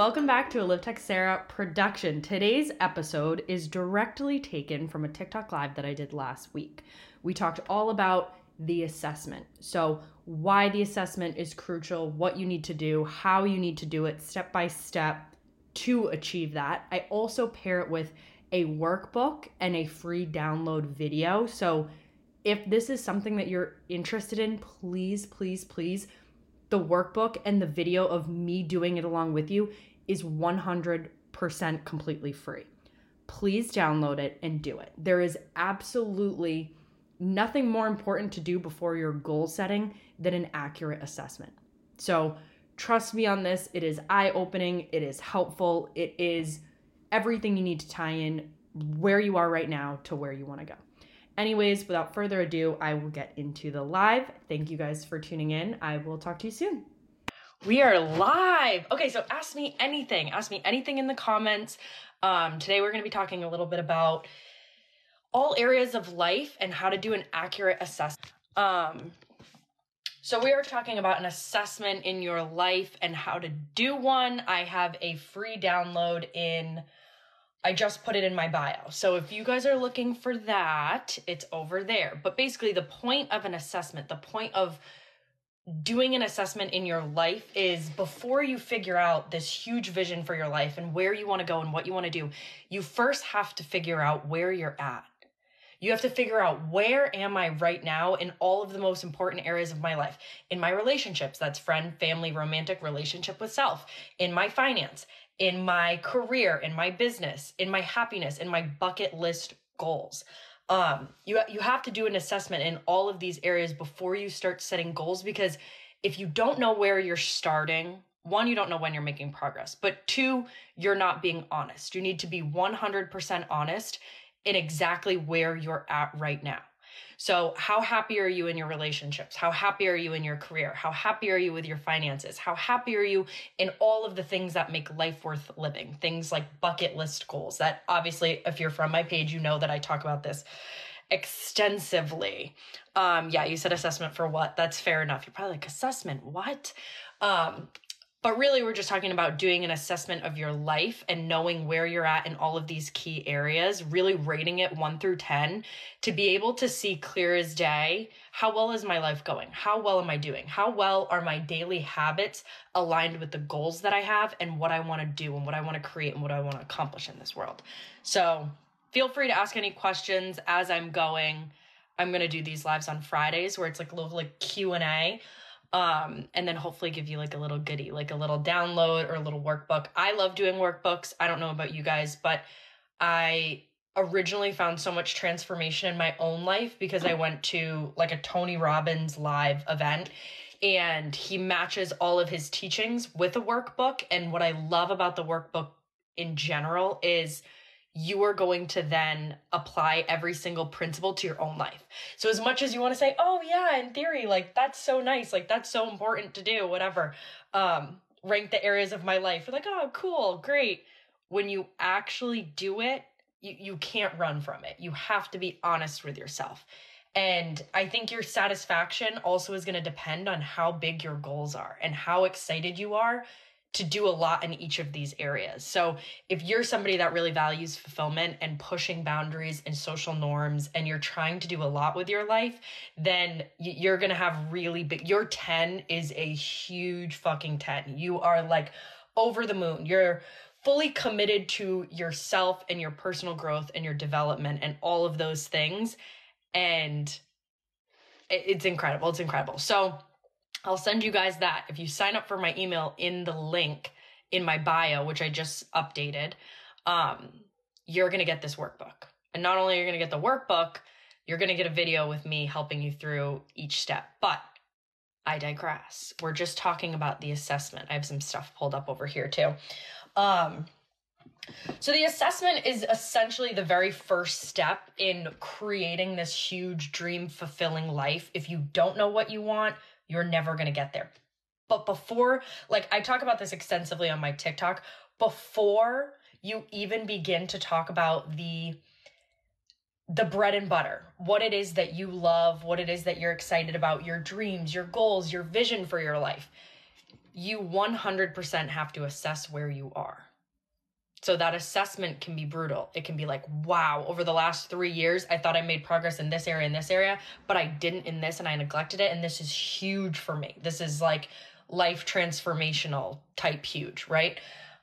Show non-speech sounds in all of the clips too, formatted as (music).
welcome back to a Live Tech Sarah production. Today's episode is directly taken from a TikTok live that I did last week. We talked all about the assessment. So, why the assessment is crucial, what you need to do, how you need to do it step by step to achieve that. I also pair it with a workbook and a free download video. So, if this is something that you're interested in, please, please, please, the workbook and the video of me doing it along with you is 100% completely free. Please download it and do it. There is absolutely nothing more important to do before your goal setting than an accurate assessment. So, trust me on this. It is eye opening, it is helpful, it is everything you need to tie in where you are right now to where you want to go. Anyways, without further ado, I will get into the live. Thank you guys for tuning in. I will talk to you soon. We are live. Okay, so ask me anything. Ask me anything in the comments. Um, today we're going to be talking a little bit about all areas of life and how to do an accurate assessment. Um, so we are talking about an assessment in your life and how to do one. I have a free download in I just put it in my bio. So if you guys are looking for that, it's over there. But basically, the point of an assessment, the point of doing an assessment in your life is before you figure out this huge vision for your life and where you want to go and what you want to do, you first have to figure out where you're at. You have to figure out where am I right now in all of the most important areas of my life. In my relationships, that's friend, family, romantic relationship with self. In my finance, in my career, in my business, in my happiness, in my bucket list goals. Um, you you have to do an assessment in all of these areas before you start setting goals because if you don't know where you're starting, one, you don't know when you're making progress, but two, you're not being honest. You need to be 100% honest in exactly where you're at right now. So, how happy are you in your relationships? How happy are you in your career? How happy are you with your finances? How happy are you in all of the things that make life worth living? Things like bucket list goals. That obviously, if you're from my page, you know that I talk about this extensively. Um, yeah, you said assessment for what? That's fair enough. You're probably like, assessment, what? Um, but really, we're just talking about doing an assessment of your life and knowing where you're at in all of these key areas, really rating it one through 10 to be able to see clear as day how well is my life going? How well am I doing? How well are my daily habits aligned with the goals that I have and what I want to do and what I want to create and what I want to accomplish in this world? So feel free to ask any questions as I'm going. I'm going to do these lives on Fridays where it's like a little like Q&A um, and then hopefully give you like a little goodie, like a little download or a little workbook. I love doing workbooks. I don't know about you guys, but I originally found so much transformation in my own life because I went to like a Tony Robbins live event and he matches all of his teachings with a workbook. And what I love about the workbook in general is you are going to then apply every single principle to your own life. So, as much as you want to say, oh, yeah, in theory, like that's so nice, like that's so important to do, whatever, um, rank the areas of my life. You're like, oh, cool, great. When you actually do it, you, you can't run from it. You have to be honest with yourself. And I think your satisfaction also is going to depend on how big your goals are and how excited you are to do a lot in each of these areas. So, if you're somebody that really values fulfillment and pushing boundaries and social norms, and you're trying to do a lot with your life, then you're gonna have really big. Your 10 is a huge fucking 10. You are like over the moon. You're fully committed to yourself and your personal growth and your development and all of those things. And it's incredible. It's incredible. So, I'll send you guys that. If you sign up for my email in the link in my bio, which I just updated, um, you're to get this workbook. And not only are you to get the workbook, you're to get a video with me helping you through each step. But I digress. We're just talking about the assessment. I have some stuff pulled up over here too. Um, so the assessment is essentially the very first step in creating this huge dream fulfilling life. If you don't know what you want, you're never going to get there. But before, like I talk about this extensively on my TikTok, before you even begin to talk about the the bread and butter, what it is that you love, what it is that you're excited about, your dreams, your goals, your vision for your life. you 100% have to assess where you are. So that assessment can be brutal. It can be like, wow, over the last three years, I thought I made progress in this area in this area, but I didn't in this and I neglected it. And this is huge for me. This is like life transformational type huge, right?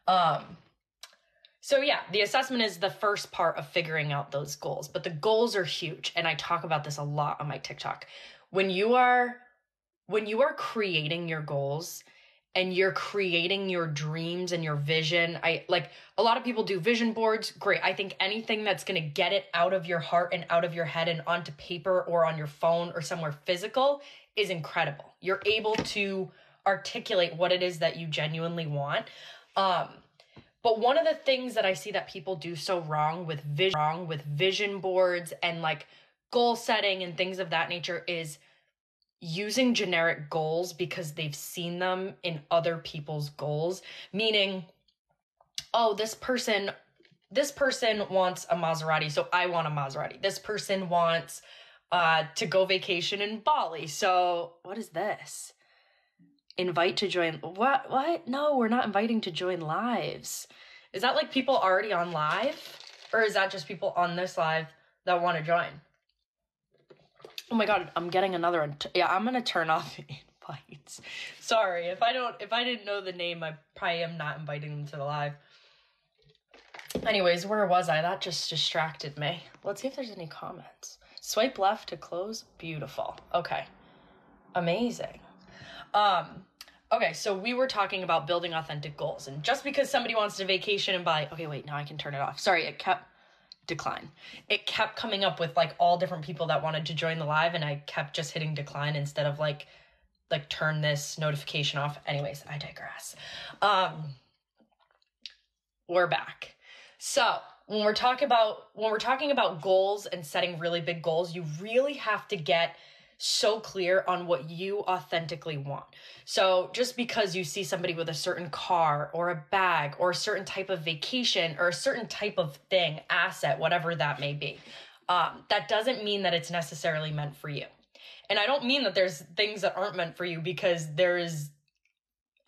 Um, so yeah, the assessment is the first part of figuring out those goals, but the goals are huge. And I talk about this a lot on my TikTok. When you are when you are creating your goals, and you're creating your dreams and your vision. I like a lot of people do vision boards. Great. I think anything that's going to get it out of your heart and out of your head and onto paper or on your phone or somewhere physical is incredible. You're able to articulate what it is that you genuinely want. Um but one of the things that I see that people do so wrong with vision wrong with vision boards and like goal setting and things of that nature is using generic goals because they've seen them in other people's goals meaning oh this person this person wants a Maserati so I want a Maserati. This person wants uh to go vacation in Bali so what is this? Invite to join what what? No we're not inviting to join lives. Is that like people already on live? Or is that just people on this live that want to join Oh my god, I'm getting another one. Yeah, I'm gonna turn off (laughs) invites. Sorry if I don't. If I didn't know the name, I probably am not inviting them to the live. Anyways, where was I? That just distracted me. Let's see if there's any comments. Swipe left to close. Beautiful. Okay. Amazing. Um. Okay, so we were talking about building authentic goals, and just because somebody wants to vacation in Bali, okay, wait, now I can turn it off. Sorry, it kept decline. It kept coming up with like all different people that wanted to join the live and I kept just hitting decline instead of like like turn this notification off. Anyways, I digress. Um we're back. So, when we're talking about when we're talking about goals and setting really big goals, you really have to get so clear on what you authentically want. So just because you see somebody with a certain car or a bag or a certain type of vacation or a certain type of thing, asset, whatever that may be, um, that doesn't mean that it's necessarily meant for you. And I don't mean that there's things that aren't meant for you because there is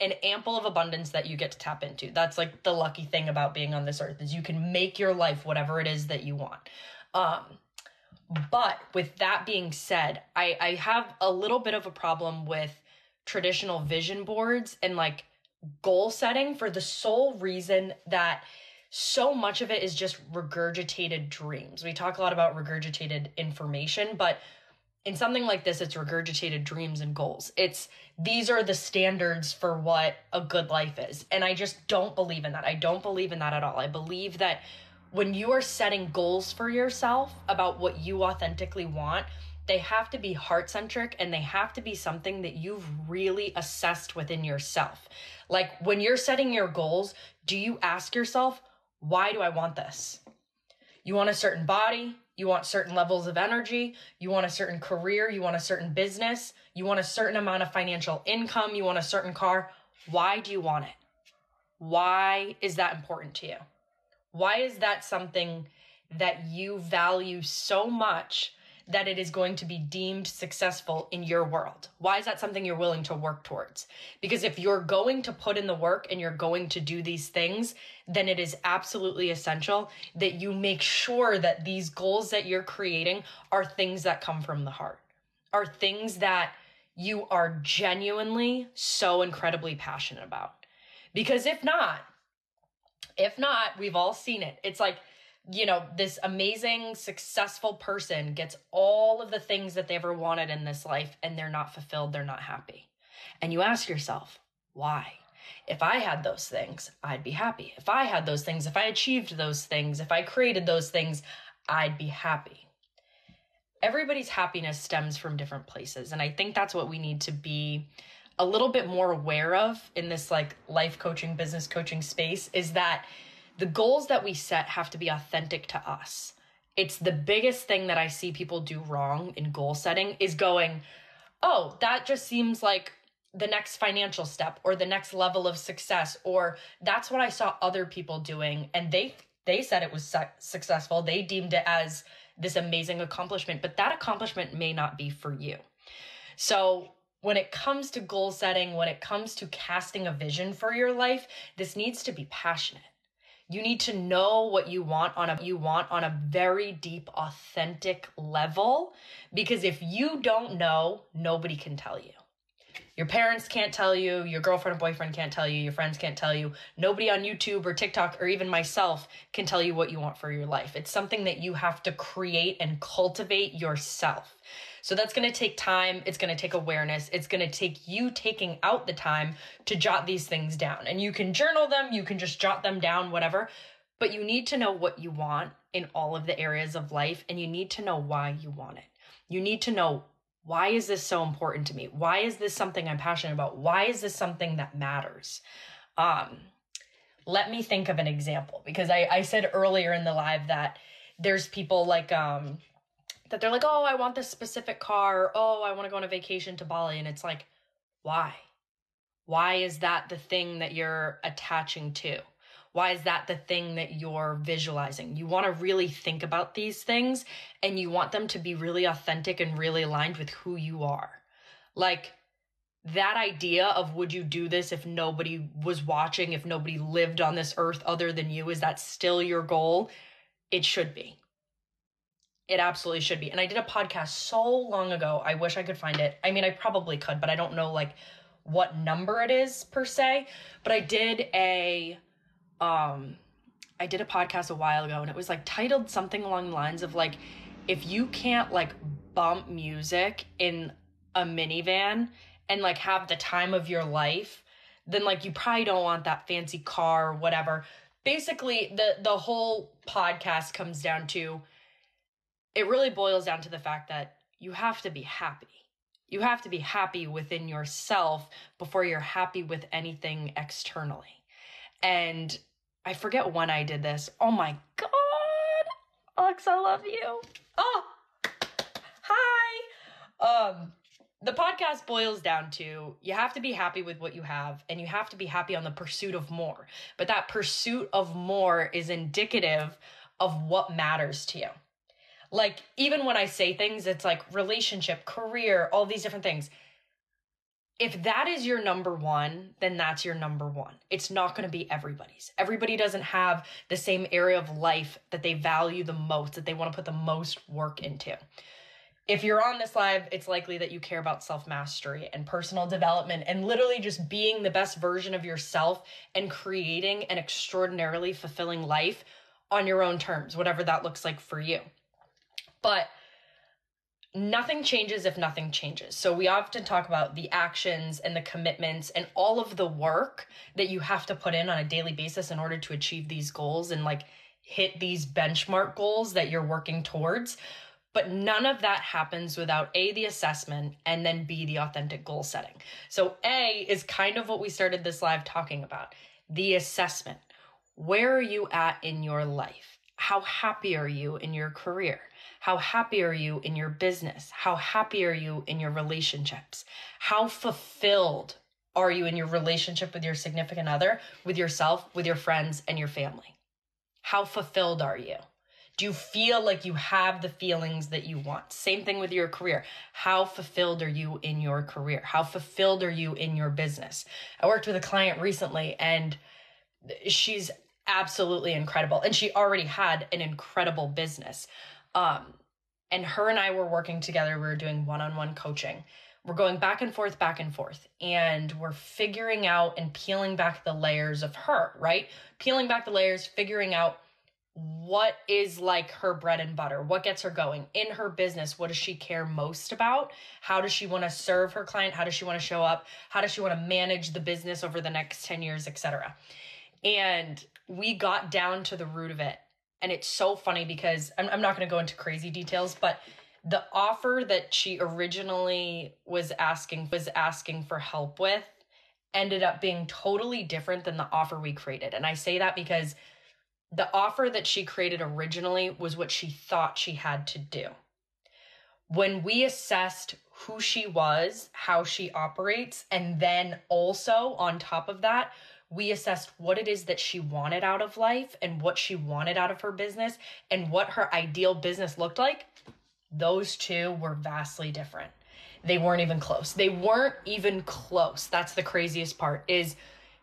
an ample of abundance that you get to tap into. That's like the lucky thing about being on this earth is you can make your life whatever it is that you want. Um, but with that being said, I, I have a little bit of a problem with traditional vision boards and like goal setting for the sole reason that so much of it is just regurgitated dreams. We talk a lot about regurgitated information, but in something like this, it's regurgitated dreams and goals. It's these are the standards for what a good life is. And I just don't believe in that. I don't believe in that at all. I believe that when you are setting goals for yourself about what you authentically want, they have to be heart centric and they have to be something that you've really assessed within yourself. Like when you're setting your goals, do you ask yourself, why do I want this? You want a certain body, you want certain levels of energy, you want a certain career, you want a certain business, you want a certain amount of financial income, you want a certain car. Why do you want it? Why is that important to you? Why is that something that you value so much that it is going to be deemed successful in your world? Why is that something you're willing to work towards? Because if you're going to put in the work and you're going to do these things, then it is absolutely essential that you make sure that these goals that you're creating are things that come from the heart, are things that you are genuinely so incredibly passionate about. Because if not, if not, we've all seen it. It's like, you know, this amazing, successful person gets all of the things that they ever wanted in this life and they're not fulfilled, they're not happy. And you ask yourself, why? If I had those things, I'd be happy. If I had those things, if I achieved those things, if I created those things, I'd be happy. Everybody's happiness stems from different places. And I think that's what we need to be a little bit more aware of in this like life coaching, business coaching space is that the goals that we set have to be authentic to us. It's the biggest thing that I see people do wrong in goal setting is going, "Oh, that just seems like the next financial step or the next level of success or that's what I saw other people doing and they they said it was su- successful. They deemed it as this amazing accomplishment, but that accomplishment may not be for you." So, when it comes to goal setting, when it comes to casting a vision for your life, this needs to be passionate. You need to know what you want on a you want on a very deep authentic level because if you don't know, nobody can tell you. Your parents can't tell you, your girlfriend or boyfriend can't tell you, your friends can't tell you. Nobody on YouTube or TikTok or even myself can tell you what you want for your life. It's something that you have to create and cultivate yourself. So that's going to take time. It's going to take awareness. It's going to take you taking out the time to jot these things down. And you can journal them, you can just jot them down, whatever. But you need to know what you want in all of the areas of life and you need to know why you want it. You need to know why is this so important to me? Why is this something I'm passionate about? Why is this something that matters? Um, let me think of an example because I, I said earlier in the live that there's people like um that they're like, oh, I want this specific car. Oh, I want to go on a vacation to Bali. And it's like, why? Why is that the thing that you're attaching to? Why is that the thing that you're visualizing? You want to really think about these things and you want them to be really authentic and really aligned with who you are. Like that idea of would you do this if nobody was watching, if nobody lived on this earth other than you, is that still your goal? It should be. It absolutely should be. And I did a podcast so long ago. I wish I could find it. I mean, I probably could, but I don't know like what number it is per se. But I did a um I did a podcast a while ago and it was like titled something along the lines of like if you can't like bump music in a minivan and like have the time of your life, then like you probably don't want that fancy car or whatever. Basically, the the whole podcast comes down to it really boils down to the fact that you have to be happy. You have to be happy within yourself before you're happy with anything externally. And I forget when I did this. Oh my God. Alex, I love you. Oh, hi. Um, the podcast boils down to you have to be happy with what you have and you have to be happy on the pursuit of more. But that pursuit of more is indicative of what matters to you. Like, even when I say things, it's like relationship, career, all these different things. If that is your number one, then that's your number one. It's not going to be everybody's. Everybody doesn't have the same area of life that they value the most, that they want to put the most work into. If you're on this live, it's likely that you care about self mastery and personal development and literally just being the best version of yourself and creating an extraordinarily fulfilling life on your own terms, whatever that looks like for you. But nothing changes if nothing changes. So we often talk about the actions and the commitments and all of the work that you have to put in on a daily basis in order to achieve these goals and like hit these benchmark goals that you're working towards. But none of that happens without A, the assessment, and then B, the authentic goal setting. So, A is kind of what we started this live talking about the assessment. Where are you at in your life? How happy are you in your career? How happy are you in your business? How happy are you in your relationships? How fulfilled are you in your relationship with your significant other, with yourself, with your friends, and your family? How fulfilled are you? Do you feel like you have the feelings that you want? Same thing with your career. How fulfilled are you in your career? How fulfilled are you in your business? I worked with a client recently and she's absolutely incredible and she already had an incredible business. Um, and her and I were working together. We were doing one on one coaching. We're going back and forth, back and forth, and we're figuring out and peeling back the layers of her, right? Peeling back the layers, figuring out what is like her bread and butter what gets her going in her business what does she care most about how does she want to serve her client how does she want to show up how does she want to manage the business over the next 10 years etc and we got down to the root of it. And it's so funny because I'm, I'm not going to go into crazy details but the offer that she originally was asking was asking for help with ended up being totally different than the offer we created. And i say that because the offer that she created originally was what she thought she had to do. When we assessed who she was how she operates and then also on top of that we assessed what it is that she wanted out of life and what she wanted out of her business and what her ideal business looked like, those two were vastly different. They weren't even close. They weren't even close. That's the craziest part is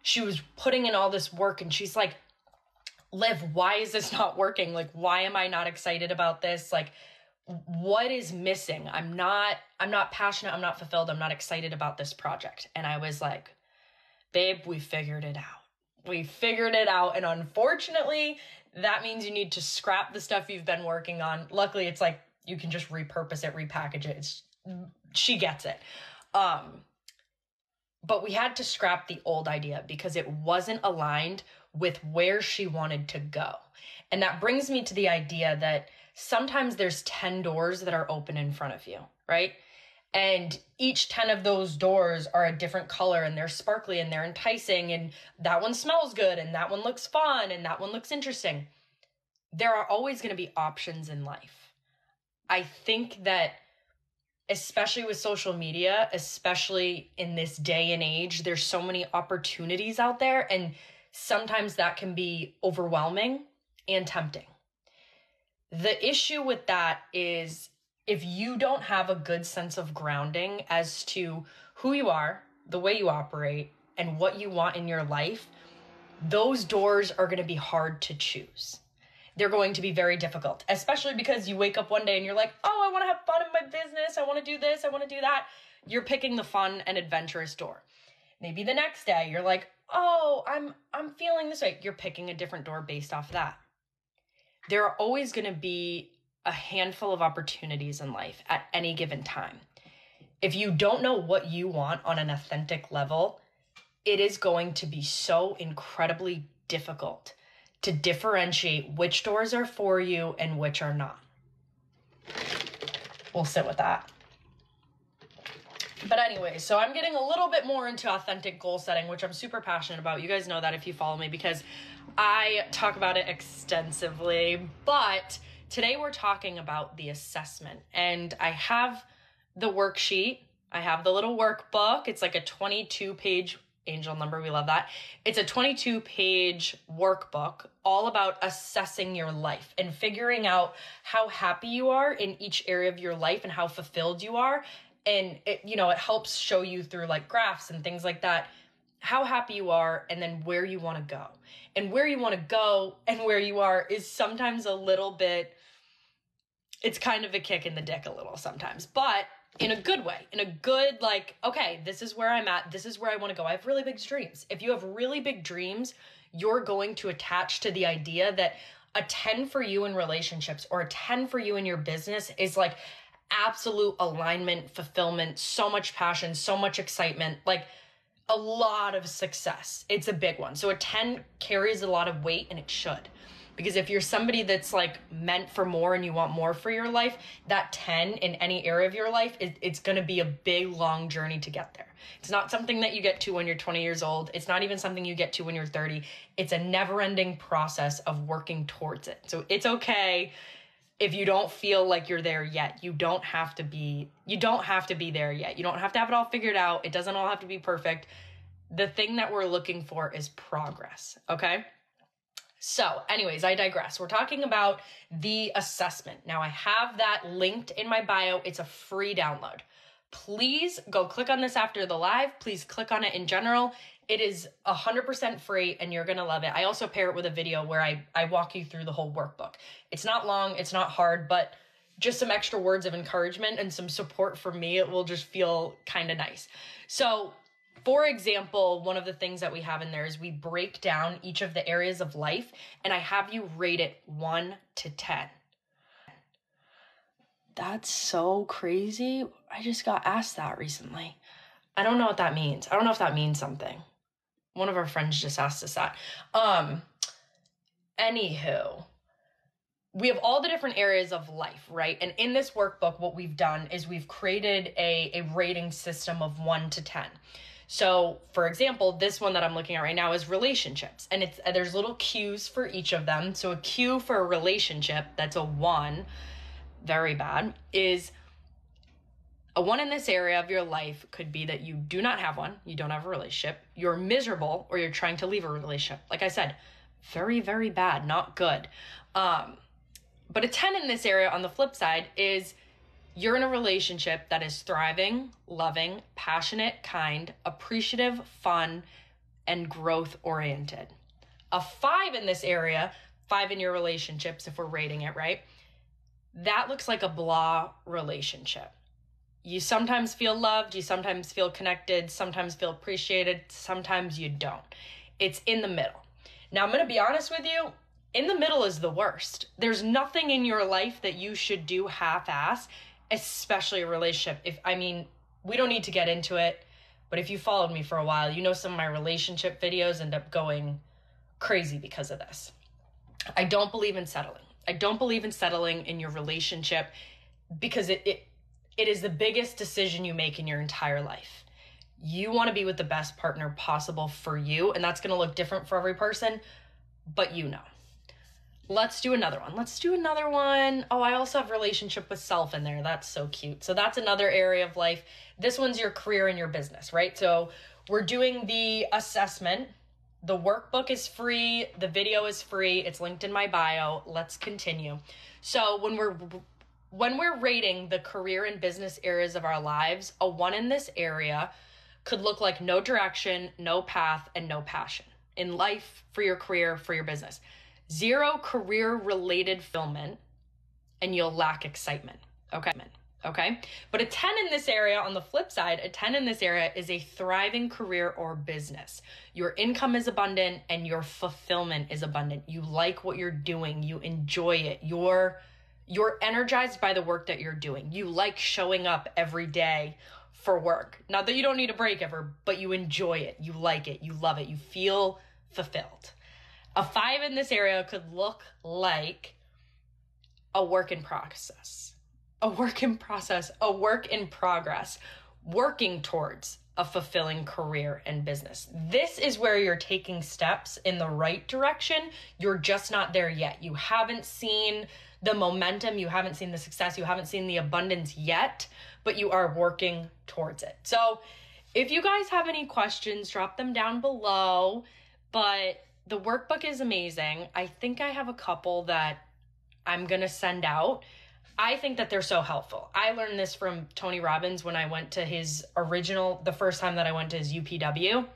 she was putting in all this work and she's like, Liv, why is this not working? Like, why am I not excited about this? Like, what is missing? I'm not, I'm not passionate. I'm not fulfilled. I'm not excited about this project. And I was like, babe, we figured it out. We figured it out. And unfortunately, that means you need to scrap the stuff you've been working on. Luckily, it's like you can just repurpose it, repackage it. It's she gets it. Um but we had to scrap the old idea because it wasn't aligned with where she wanted to go. And that brings me to the idea that sometimes there's 10 doors that are open in front of you, right? And each 10 of those doors are a different color and they're sparkly and they're enticing and that one smells good and that one looks fun and that one looks interesting. There are always going to be options in life. I think that especially with social media, especially in this day and age, there's so many opportunities out there and sometimes that can be overwhelming and tempting. The issue with that is if you don't have a good sense of grounding as to who you are, the way you operate, and what you want in your life, those doors are going to be hard to choose. They're going to be very difficult, especially because you wake up one day and you're like, oh, I want to have fun in my business. I want to do this. I want to do that. You're picking the fun and adventurous door. Maybe the next day you're like, oh, I'm I'm feeling this way. You're picking a different door based off that. There are always going to be a handful of opportunities in life at any given time. If you don't know what you want on an authentic level, it is going to be so incredibly difficult to differentiate which doors are for you and which are not. We'll sit with that. But anyway, so I'm getting a little bit more into authentic goal setting, which I'm super passionate about. You guys know that if you follow me because I talk about it extensively. But Today we're talking about the assessment, and I have the worksheet. I have the little workbook. It's like a 22 page angel number. We love that. It's a 22 page workbook all about assessing your life and figuring out how happy you are in each area of your life and how fulfilled you are. And it, you know, it helps show you through like graphs and things like that how happy you are and then where you want to go. And where you want to go and where you are is sometimes a little bit it's kind of a kick in the dick a little sometimes, but in a good way, in a good, like, okay, this is where I'm at, this is where I want to go. I have really big dreams. If you have really big dreams, you're going to attach to the idea that a 10 for you in relationships or a 10 for you in your business is like absolute alignment, fulfillment, so much passion, so much excitement, like a lot of success. It's a big one. So a 10 carries a lot of weight and it should. Because if you're somebody that's like meant for more and you want more for your life, that 10 in any area of your life, it, it's going to be a big, long journey to get there. It's not something that you get to when you're 20 years old. It's not even something you get to when you're 30. It's a never ending process of working towards it. So it's okay if you don't feel like you're there yet. You don't have to be you don't have to be there yet. You don't have to have it all figured out. It doesn't all have to be perfect. The thing that we're looking for is progress, okay? So, anyways, I digress. We're talking about the assessment. Now, I have that linked in my bio. It's a free download. Please go click on this after the live. Please click on it in general. It is 100% free and you're going to love it. I also pair it with a video where I, I walk you through the whole workbook. It's not long, it's not hard, but just some extra words of encouragement and some support from me. It will just feel kind of nice. So, for example, one of the things that we have in there is we break down each of the areas of life and I have you rate it 1 to 10. That's so crazy. I just got asked that recently. I don't know what that means. I don't know if that means something. One of our friends just asked us that. Um anywho, we have all the different areas of life, right? And in this workbook, what we've done is we've created a, a rating system of one to 10. So, for example, this one that I'm looking at right now is relationships, and it's there's little cues for each of them. So, a cue for a relationship that's a one, very bad, is a one in this area of your life could be that you do not have one, you don't have a relationship, you're miserable, or you're trying to leave a relationship. Like I said, very, very bad, not good. Um, but a 10 in this area on the flip side is you're in a relationship that is thriving, loving, passionate, kind, appreciative, fun, and growth oriented. A five in this area, five in your relationships, if we're rating it right, that looks like a blah relationship. You sometimes feel loved, you sometimes feel connected, sometimes feel appreciated, sometimes you don't. It's in the middle. Now, I'm to be honest with you, in the middle is the worst. There's nothing in your life that you should do half ass, especially a relationship. If I mean, we don't need to get into it, but if you followed me for a while, you know some of my relationship videos end up going crazy because of this. I don't believe in settling. I don't believe in settling in your relationship because it, it it is the biggest decision you make in your entire life. You want to be with the best partner possible for you, and that's going to look different for every person, but you know. Let's do another one. Let's do another one. Oh, I also have relationship with self in there. That's so cute. So that's another area of life. This one's your career and your business, right? So we're doing the assessment the workbook is free, the video is free. It's linked in my bio. Let's continue. So, when we're when we're rating the career and business areas of our lives, a 1 in this area could look like no direction, no path, and no passion in life, for your career, for your business. Zero career related fulfillment, and you'll lack excitement. Okay. Okay. But a 10 in this area, on the flip side, a 10 in this area is a thriving career or business. Your income is abundant and your fulfillment is abundant. You like what you're doing, you enjoy it. You're you're energized by the work that you're doing. You like showing up every day for work. Not that you don't need a break ever, but you enjoy it. You like it. You love it. You feel fulfilled. A 5 in this area could look like a work in process a work in process, a work in progress, working towards a fulfilling career and business. This is where you're taking steps in the right direction. You're just not there yet. You haven't seen the momentum, you haven't seen the success, you haven't seen the abundance yet, but you are working towards it. So, if you guys have any questions, drop them down below. But the workbook is amazing. I think I have a couple that I'm going to send out I think that they're so helpful. I learned this from Tony Robbins when I went to his original, the first time that I went to his UPW.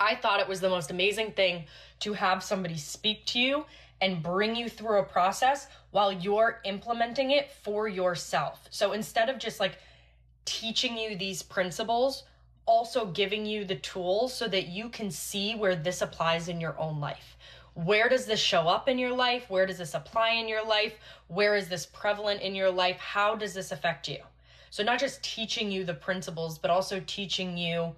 I thought it was the most amazing thing to have somebody speak to you and bring you through a process while you're implementing it for yourself. So instead of just like teaching you these principles, also giving you the tools so that you can see where this applies in your own life where does this show up in your life? Where does this apply in your life? Where is this prevalent in your life? How does this affect you? So, not just teaching you the principles, but also teaching you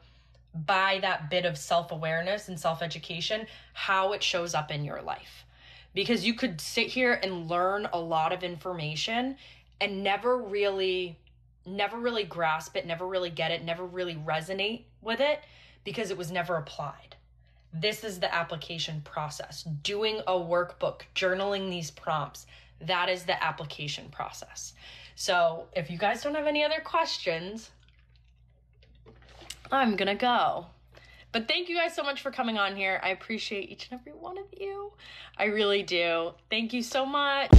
by that bit of self awareness and self education how it shows up in your life. Because you could sit here and learn a lot of information and never really never really grasp it, never really get it, never really resonate with it because it was never applied. This is the application process. Doing a workbook, journaling these prompts, that is the application process. So, if you guys don't have any other questions, I'm gonna go. But thank you guys so much for coming on here. I appreciate each and every one of you. I really do. Thank you so much.